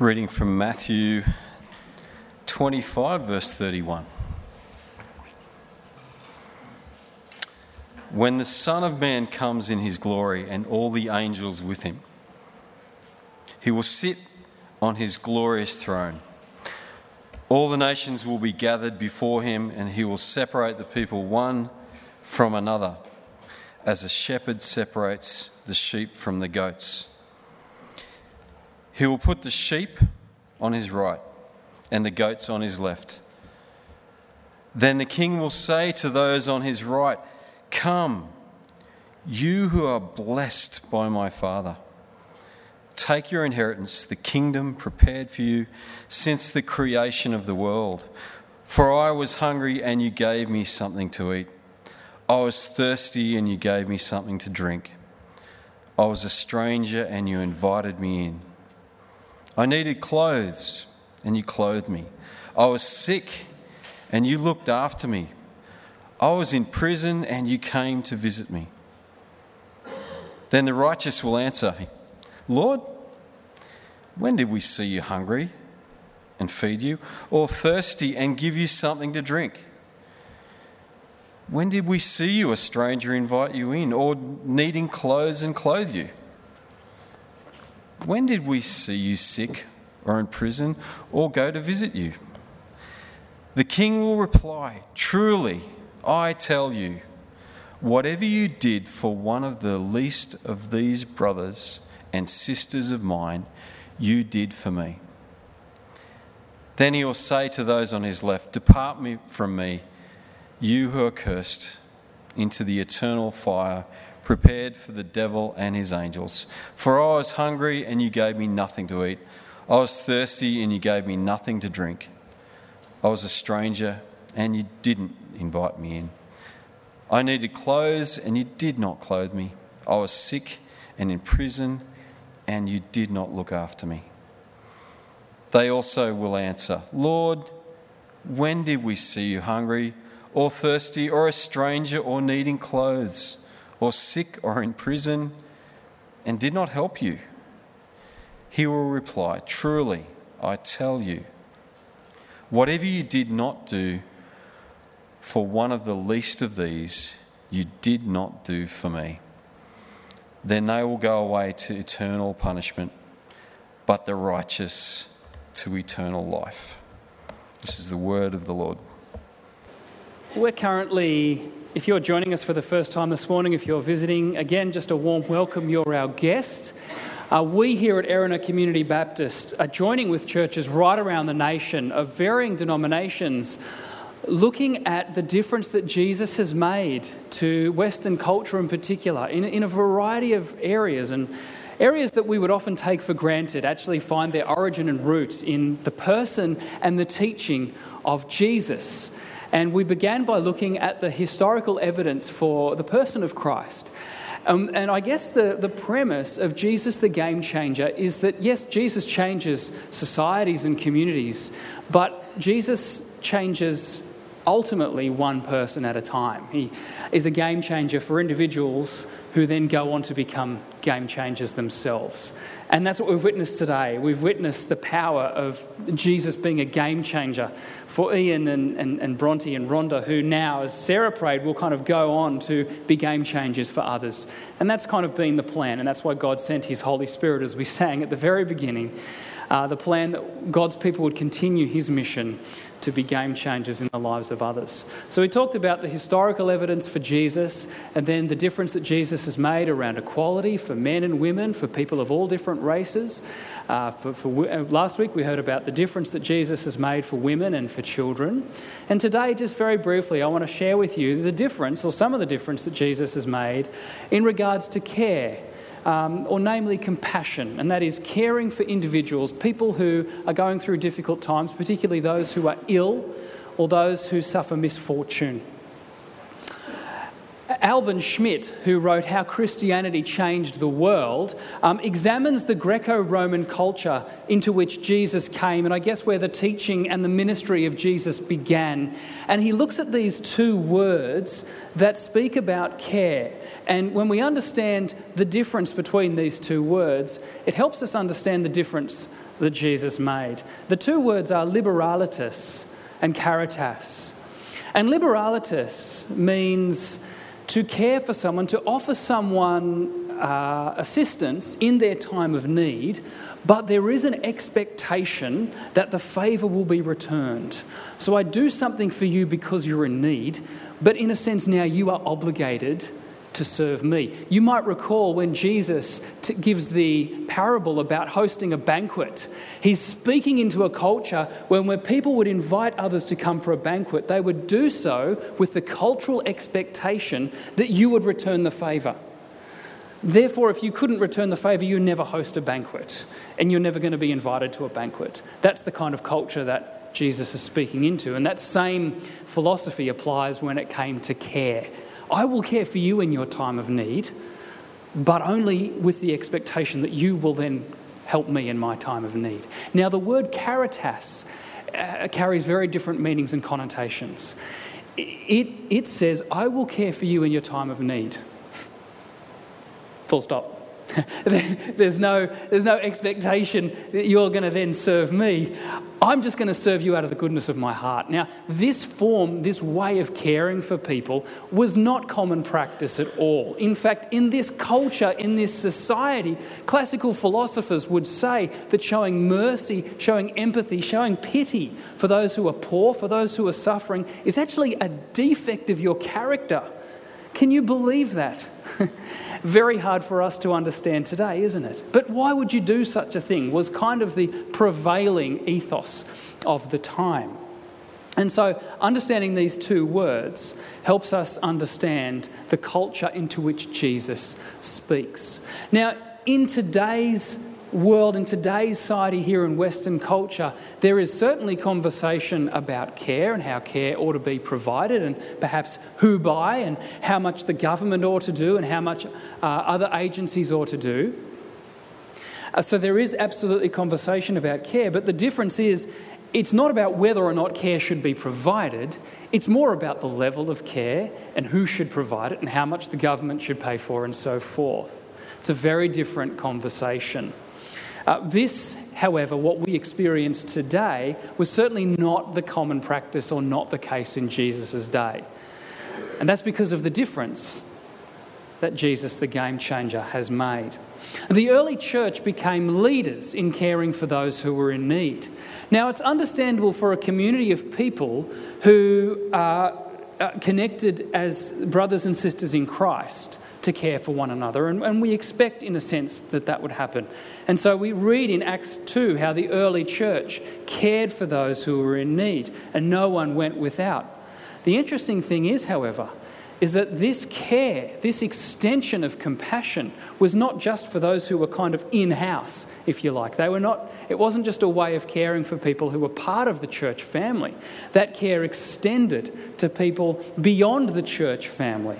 Reading from Matthew 25, verse 31. When the Son of Man comes in his glory and all the angels with him, he will sit on his glorious throne. All the nations will be gathered before him, and he will separate the people one from another, as a shepherd separates the sheep from the goats. He will put the sheep on his right and the goats on his left. Then the king will say to those on his right, Come, you who are blessed by my Father. Take your inheritance, the kingdom prepared for you since the creation of the world. For I was hungry, and you gave me something to eat. I was thirsty, and you gave me something to drink. I was a stranger, and you invited me in. I needed clothes, and you clothed me. I was sick, and you looked after me. I was in prison, and you came to visit me. Then the righteous will answer, Lord, when did we see you hungry and feed you, or thirsty and give you something to drink? When did we see you, a stranger, invite you in, or needing clothes and clothe you? When did we see you sick or in prison or go to visit you? The king will reply, Truly, I tell you, whatever you did for one of the least of these brothers and sisters of mine, you did for me. Then he will say to those on his left, Depart me from me, you who are cursed, into the eternal fire prepared for the devil and his angels. For I was hungry, and you gave me nothing to eat. I was thirsty, and you gave me nothing to drink. I was a stranger, and you didn't invite me in. I needed clothes, and you did not clothe me. I was sick and in prison, and you did not look after me. They also will answer, Lord, when did we see you hungry, or thirsty, or a stranger, or needing clothes? Or sick or in prison and did not help you? He will reply, Truly, I tell you, whatever you did not do for one of the least of these, you did not do for me. Then they will go away to eternal punishment, but the righteous to eternal life. This is the word of the Lord. We're currently if you're joining us for the first time this morning, if you're visiting, again, just a warm welcome. You're our guest. Uh, we here at Erina Community Baptist are joining with churches right around the nation of varying denominations, looking at the difference that Jesus has made to Western culture in particular, in, in a variety of areas. And areas that we would often take for granted actually find their origin and root in the person and the teaching of Jesus. And we began by looking at the historical evidence for the person of Christ. Um, and I guess the, the premise of Jesus the game changer is that, yes, Jesus changes societies and communities, but Jesus changes ultimately one person at a time. He is a game changer for individuals who then go on to become game changers themselves. And that's what we've witnessed today. We've witnessed the power of Jesus being a game changer for Ian and, and, and Bronte and Rhonda, who now, as Sarah prayed, will kind of go on to be game changers for others. And that's kind of been the plan. And that's why God sent His Holy Spirit, as we sang at the very beginning. Uh, the plan that God's people would continue His mission to be game changers in the lives of others. So we talked about the historical evidence for Jesus and then the difference that Jesus has made around equality for men and women, for people of all different races. Uh, for, for, uh, last week we heard about the difference that Jesus has made for women and for children. And today, just very briefly, I want to share with you the difference, or some of the difference that Jesus has made in regards to care um, or namely compassion, and that is caring for individuals, people who are going through difficult times, particularly those who are ill or those who suffer misfortune. Alvin Schmidt, who wrote How Christianity Changed the World, um, examines the Greco Roman culture into which Jesus came, and I guess where the teaching and the ministry of Jesus began. And he looks at these two words that speak about care. And when we understand the difference between these two words, it helps us understand the difference that Jesus made. The two words are liberalitas and caritas. And liberalitas means to care for someone, to offer someone uh, assistance in their time of need, but there is an expectation that the favour will be returned. So I do something for you because you're in need, but in a sense now you are obligated to serve me. You might recall when Jesus t- gives the parable about hosting a banquet, he's speaking into a culture when, when people would invite others to come for a banquet, they would do so with the cultural expectation that you would return the favour. Therefore, if you couldn't return the favour, you never host a banquet and you're never going to be invited to a banquet. That's the kind of culture that Jesus is speaking into. And that same philosophy applies when it came to care I will care for you in your time of need, but only with the expectation that you will then help me in my time of need. Now, the word caritas uh, carries very different meanings and connotations. It, it says, I will care for you in your time of need. Full stop. there's, no, there's no expectation that you're going to then serve me. I'm just going to serve you out of the goodness of my heart. Now, this form, this way of caring for people, was not common practice at all. In fact, in this culture, in this society, classical philosophers would say that showing mercy, showing empathy, showing pity for those who are poor, for those who are suffering, is actually a defect of your character. Can you believe that? Very hard for us to understand today, isn't it? But why would you do such a thing? Was kind of the prevailing ethos of the time. And so, understanding these two words helps us understand the culture into which Jesus speaks. Now, in today's world, in today's society here in Western culture, there is certainly conversation about care and how care ought to be provided, and perhaps who by, and how much the government ought to do, and how much uh, other agencies ought to do. Uh, so there is absolutely conversation about care, but the difference is it's not about whether or not care should be provided, it's more about the level of care and who should provide it and how much the government should pay for and so forth. It's a very different conversation. Uh, this, however, what we experience today was certainly not the common practice or not the case in Jesus' day. And that's because of the difference that Jesus, the game changer, has made. The early church became leaders in caring for those who were in need. Now, it's understandable for a community of people who are connected as brothers and sisters in Christ to care for one another. And, and, we expect, in a sense, that that would happen. And so we read in Acts 2 how the early church cared for those who were in need, and no one went without. The interesting thing is, however, is that this care, this extension of compassion, was not just for those who were kind of in house, if you like. They were not, it wasn't just a way of caring for people who were part of the church family. That care extended to people beyond the church family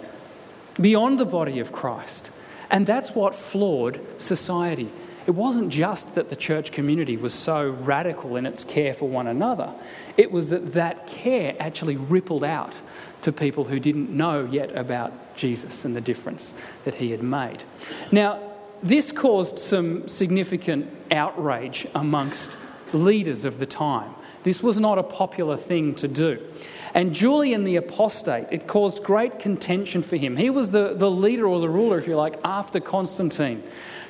beyond the body of Christ. And that's what floored society. It wasn't just that the church community was so radical in its care for one another, it was that that care actually rippled out to people who didn't know yet about Jesus and the difference that he had made. Now, this caused some significant outrage amongst leaders of the time. This was not a popular thing to do. And Julian the Apostate, it caused great contention for him. He was the, the leader or the ruler, if you like, after Constantine.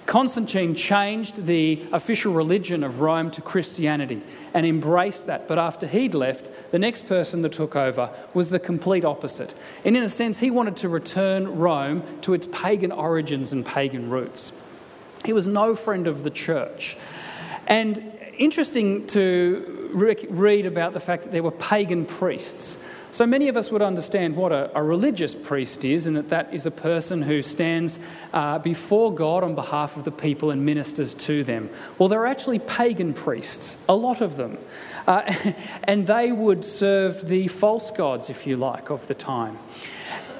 Constantine changed the official religion of Rome to Christianity and embraced that. But after he'd left, the next person that took over was the complete opposite. And in a sense, he wanted to return Rome to its pagan origins and pagan roots. He was no friend of the church. And interesting to read about the fact that there were pagan priests. So many of us would understand what a, a religious priest is, and that that is a person who stands uh, before God on behalf of the people and ministers to them. Well, there are actually pagan priests, a lot of them. Uh, and they would serve the false gods, if you like, of the time.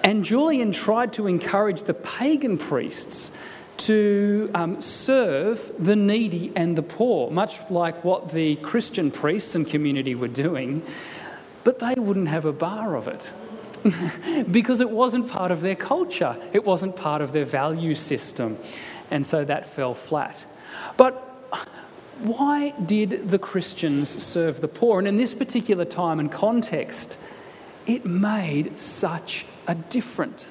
And Julian tried to encourage the pagan priests to um, serve the needy and the poor, much like what the Christian priests and community were doing, but they wouldn't have a bar of it. because it wasn't part of their culture, it wasn't part of their value system, and so that fell flat. But why did the Christians serve the poor? And in this particular time and context, it made such a difference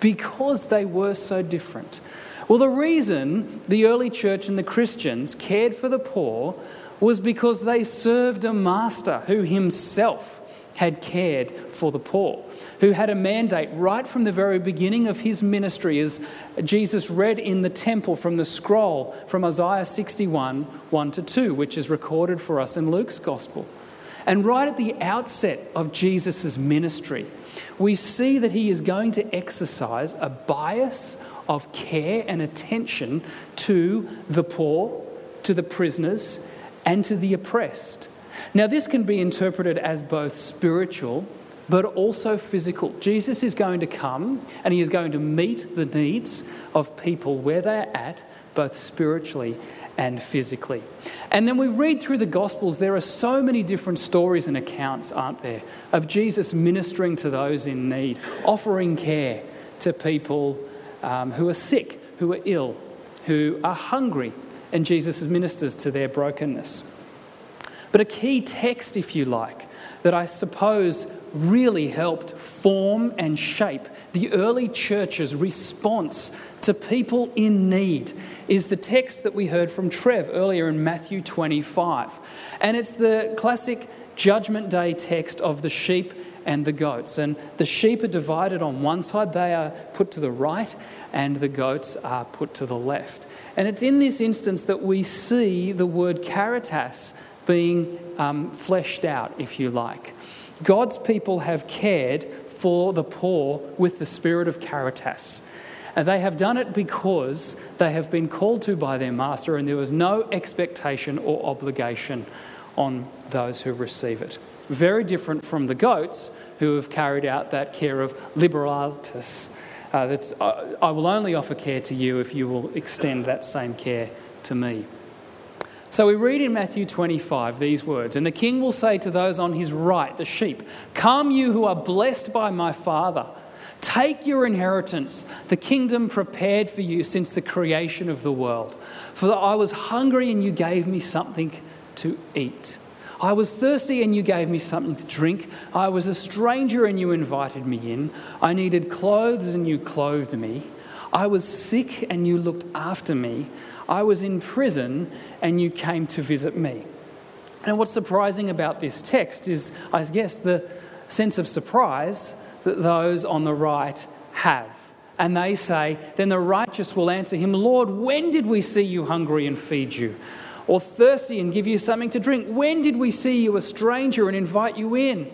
because they were so different. Well, the reason the early church and the Christians cared for the poor was because they served a master who himself had cared for the poor, who had a mandate right from the very beginning of his ministry, as Jesus read in the temple from the scroll from Isaiah 61 1 to 2, which is recorded for us in Luke's gospel. And right at the outset of Jesus' ministry, we see that he is going to exercise a bias of care and attention to the poor, to the prisoners, and to the oppressed. Now, this can be interpreted as both spiritual but also physical. Jesus is going to come and he is going to meet the needs of people where they're at, both spiritually and physically. And then we read through the Gospels, there are so many different stories and accounts, aren't there, of Jesus ministering to those in need, offering care to people um, who are sick, who are ill, who are hungry, and Jesus ministers to their brokenness. But a key text, if you like, that I suppose really helped form and shape the early church's response to people in need is the text that we heard from Trev earlier in Matthew 25. And it's the classic Judgment Day text of the sheep and the goats. And the sheep are divided on one side, they are put to the right, and the goats are put to the left. And it's in this instance that we see the word caritas being um, fleshed out, if you like. God's people have cared for the poor with the spirit of caritas. And they have done it because they have been called to by their master, and there was no expectation or obligation on those who receive it. Very different from the goats who have carried out that care of liberalitas. Uh, that's, uh, I will only offer care to you if you will extend that same care to me. So we read in Matthew 25 these words And the king will say to those on his right, the sheep, Come, you who are blessed by my Father. Take your inheritance, the kingdom prepared for you since the creation of the world. For I was hungry and you gave me something to eat. I was thirsty and you gave me something to drink. I was a stranger and you invited me in. I needed clothes and you clothed me. I was sick and you looked after me. I was in prison and you came to visit me. And what's surprising about this text is, I guess, the sense of surprise that those on the right have. And they say, Then the righteous will answer him, Lord, when did we see you hungry and feed you? Or thirsty and give you something to drink? When did we see you a stranger and invite you in?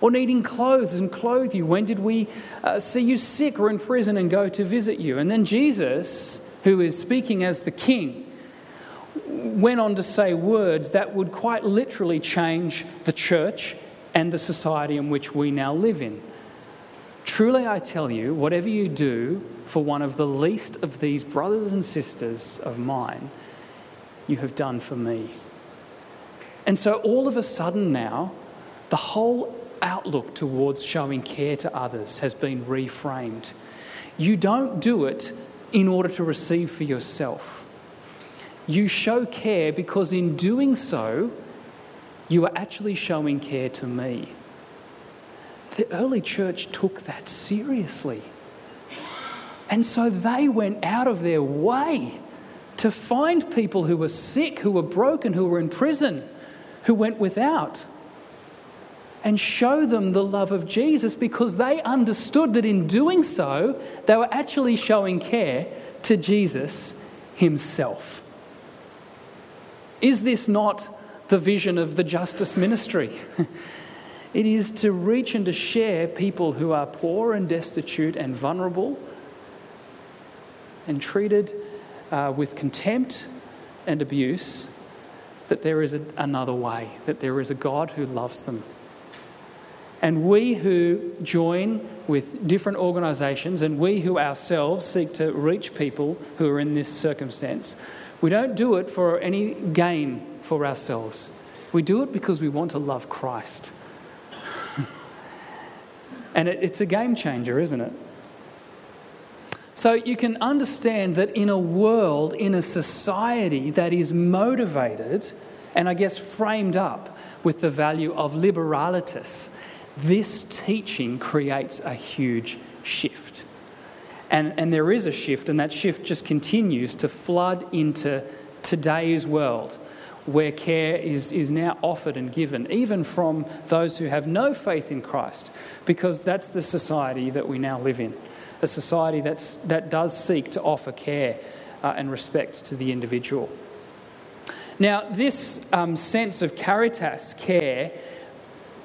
Or needing clothes and clothe you? When did we uh, see you sick or in prison and go to visit you? And then Jesus, who is speaking as the king, went on to say words that would quite literally change the church and the society in which we now live in. Truly, I tell you, whatever you do for one of the least of these brothers and sisters of mine, you have done for me. And so, all of a sudden now, the whole outlook towards showing care to others has been reframed. You don't do it in order to receive for yourself. You show care because in doing so, you are actually showing care to me. The early church took that seriously. And so they went out of their way to find people who were sick, who were broken, who were in prison, who went without, and show them the love of Jesus because they understood that in doing so, they were actually showing care to Jesus himself. Is this not the vision of the justice ministry? it is to reach and to share people who are poor and destitute and vulnerable and treated uh, with contempt and abuse, that there is a, another way, that there is a God who loves them. And we who join with different organisations and we who ourselves seek to reach people who are in this circumstance, we don't do it for any gain for ourselves. We do it because we want to love Christ. and it, it's a game changer, isn't it? So you can understand that in a world, in a society that is motivated and I guess framed up with the value of liberalitas, this teaching creates a huge shift. And, and there is a shift, and that shift just continues to flood into today's world where care is, is now offered and given, even from those who have no faith in Christ, because that's the society that we now live in a society that's, that does seek to offer care uh, and respect to the individual. Now, this um, sense of caritas care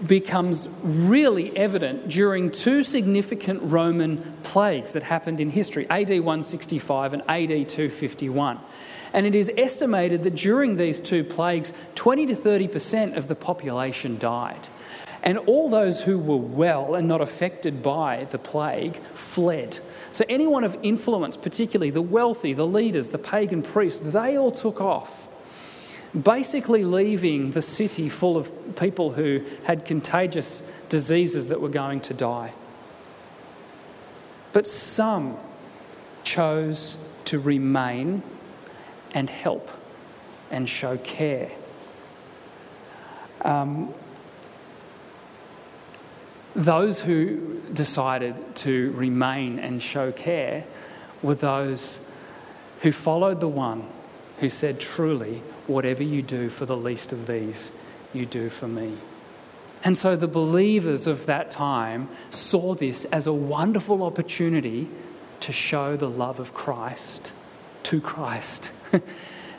becomes really evident during two significant Roman plagues that happened in history AD 165 and AD 251. And it is estimated that during these two plagues, 20 to 30% of the population died. And all those who were well and not affected by the plague fled. So, anyone of influence, particularly the wealthy, the leaders, the pagan priests, they all took off, basically leaving the city full of people who had contagious diseases that were going to die. But some chose to remain and help and show care. Um, those who decided to remain and show care were those who followed the one who said, Truly, whatever you do for the least of these, you do for me. And so the believers of that time saw this as a wonderful opportunity to show the love of Christ to Christ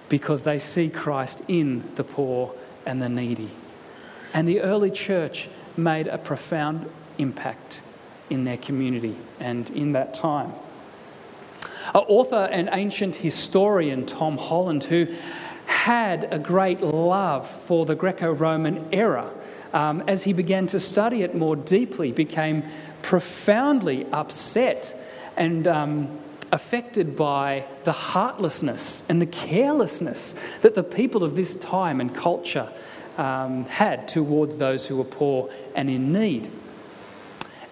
because they see Christ in the poor and the needy. And the early church made a profound impact in their community and in that time. An author and ancient historian, Tom Holland, who had a great love for the Greco Roman era, um, as he began to study it more deeply, became profoundly upset and um, affected by the heartlessness and the carelessness that the people of this time and culture um, had towards those who were poor and in need.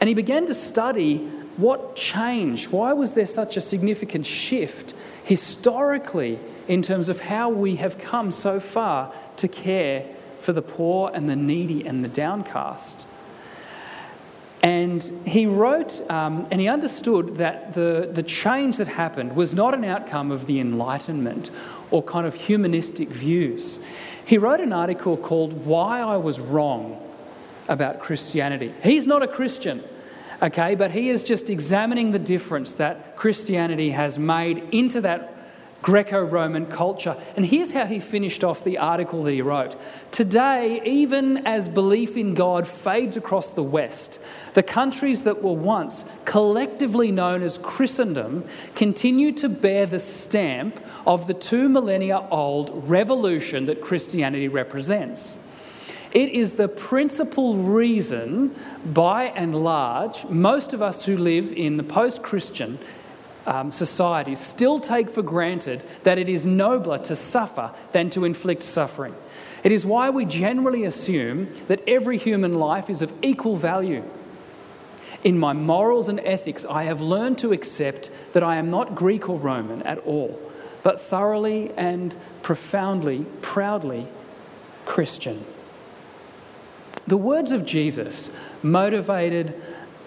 And he began to study what changed. Why was there such a significant shift historically in terms of how we have come so far to care for the poor and the needy and the downcast? And he wrote um, and he understood that the, the change that happened was not an outcome of the Enlightenment or kind of humanistic views. He wrote an article called Why I Was Wrong about Christianity. He's not a Christian, okay, but he is just examining the difference that Christianity has made into that Greco Roman culture. And here's how he finished off the article that he wrote Today, even as belief in God fades across the West, the countries that were once collectively known as Christendom continue to bear the stamp of the two millennia old revolution that Christianity represents. It is the principal reason, by and large, most of us who live in the post Christian um, societies still take for granted that it is nobler to suffer than to inflict suffering. It is why we generally assume that every human life is of equal value. In my morals and ethics, I have learned to accept that I am not Greek or Roman at all, but thoroughly and profoundly, proudly Christian. The words of Jesus motivated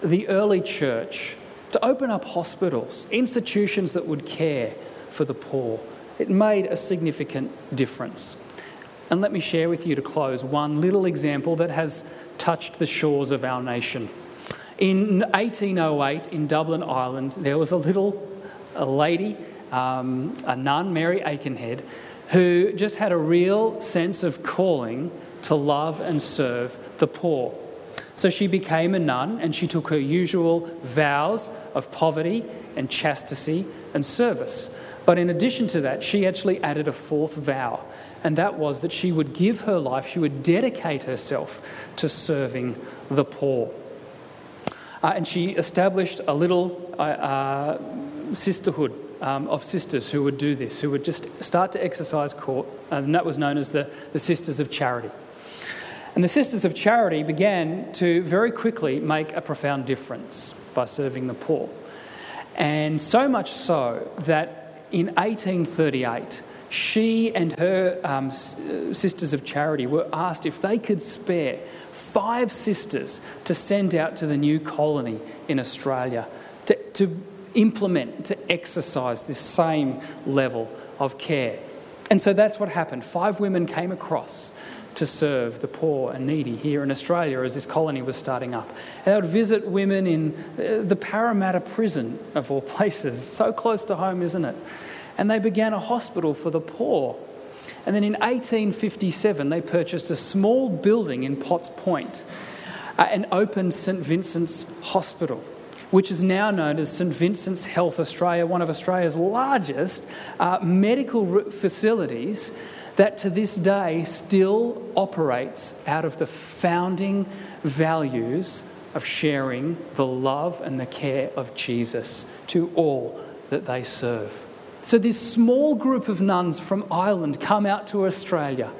the early church to open up hospitals, institutions that would care for the poor. It made a significant difference. And let me share with you to close one little example that has touched the shores of our nation. In 1808, in Dublin, Ireland, there was a little a lady, um, a nun, Mary Aikenhead, who just had a real sense of calling to love and serve the poor. So she became a nun and she took her usual vows of poverty and chastity and service. But in addition to that, she actually added a fourth vow, and that was that she would give her life, she would dedicate herself to serving the poor. Uh, and she established a little uh, uh, sisterhood um, of sisters who would do this, who would just start to exercise court, and that was known as the, the Sisters of Charity. And the Sisters of Charity began to very quickly make a profound difference by serving the poor. And so much so that in 1838, she and her um, Sisters of Charity were asked if they could spare five sisters to send out to the new colony in Australia to, to implement, to exercise this same level of care. And so that's what happened. Five women came across to serve the poor and needy here in Australia as this colony was starting up. They would visit women in uh, the Parramatta prison, of all places, so close to home, isn't it? And they began a hospital for the poor. And then in 1857, they purchased a small building in Potts Point uh, and opened St Vincent's Hospital which is now known as St Vincent's Health Australia, one of Australia's largest uh, medical facilities that to this day still operates out of the founding values of sharing the love and the care of Jesus to all that they serve. So, this small group of nuns from Ireland come out to Australia.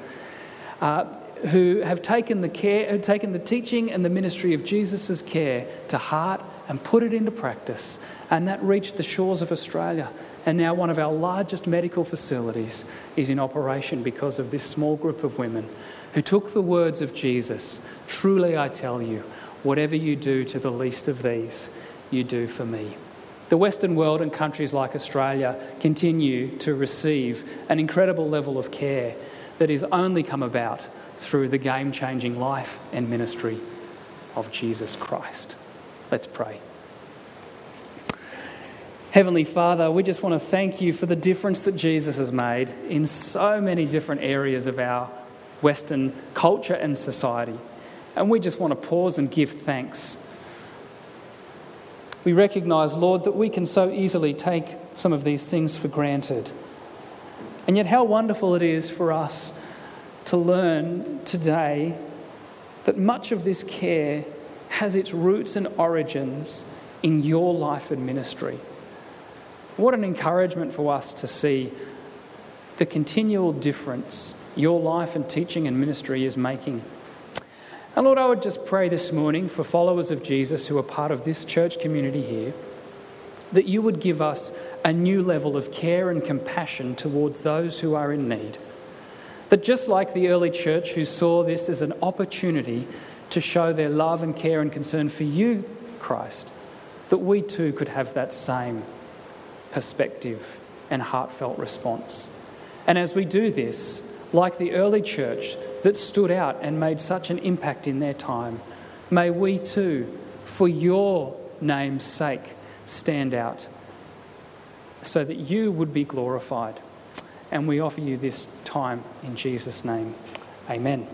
Uh, who have taken the care, taken the teaching and the ministry of Jesus' care to heart and put it into practice. And that reached the shores of Australia. And now one of our largest medical facilities is in operation because of this small group of women who took the words of Jesus Truly I tell you, whatever you do to the least of these, you do for me. The Western world and countries like Australia continue to receive an incredible level of care that has only come about through the game changing life and ministry of Jesus Christ. Let's pray. Heavenly Father, we just want to thank you for the difference that Jesus has made in so many different areas of our Western culture and society. And we just want to pause and give thanks. We recognize, Lord, that we can so easily take some of these things for granted. And yet, how wonderful it is for us to learn today that much of this care has its roots and origins in your life and ministry. What an encouragement for us to see the continual difference your life and teaching and ministry is making. And Lord, I would just pray this morning for followers of Jesus who are part of this church community here that you would give us a new level of care and compassion towards those who are in need. That just like the early church who saw this as an opportunity to show their love and care and concern for you, Christ, that we too could have that same perspective and heartfelt response. And as we do this, like the early church that stood out and made such an impact in their time, may we too, for your name's sake, stand out so that you would be glorified. And we offer you this time in Jesus' name. Amen.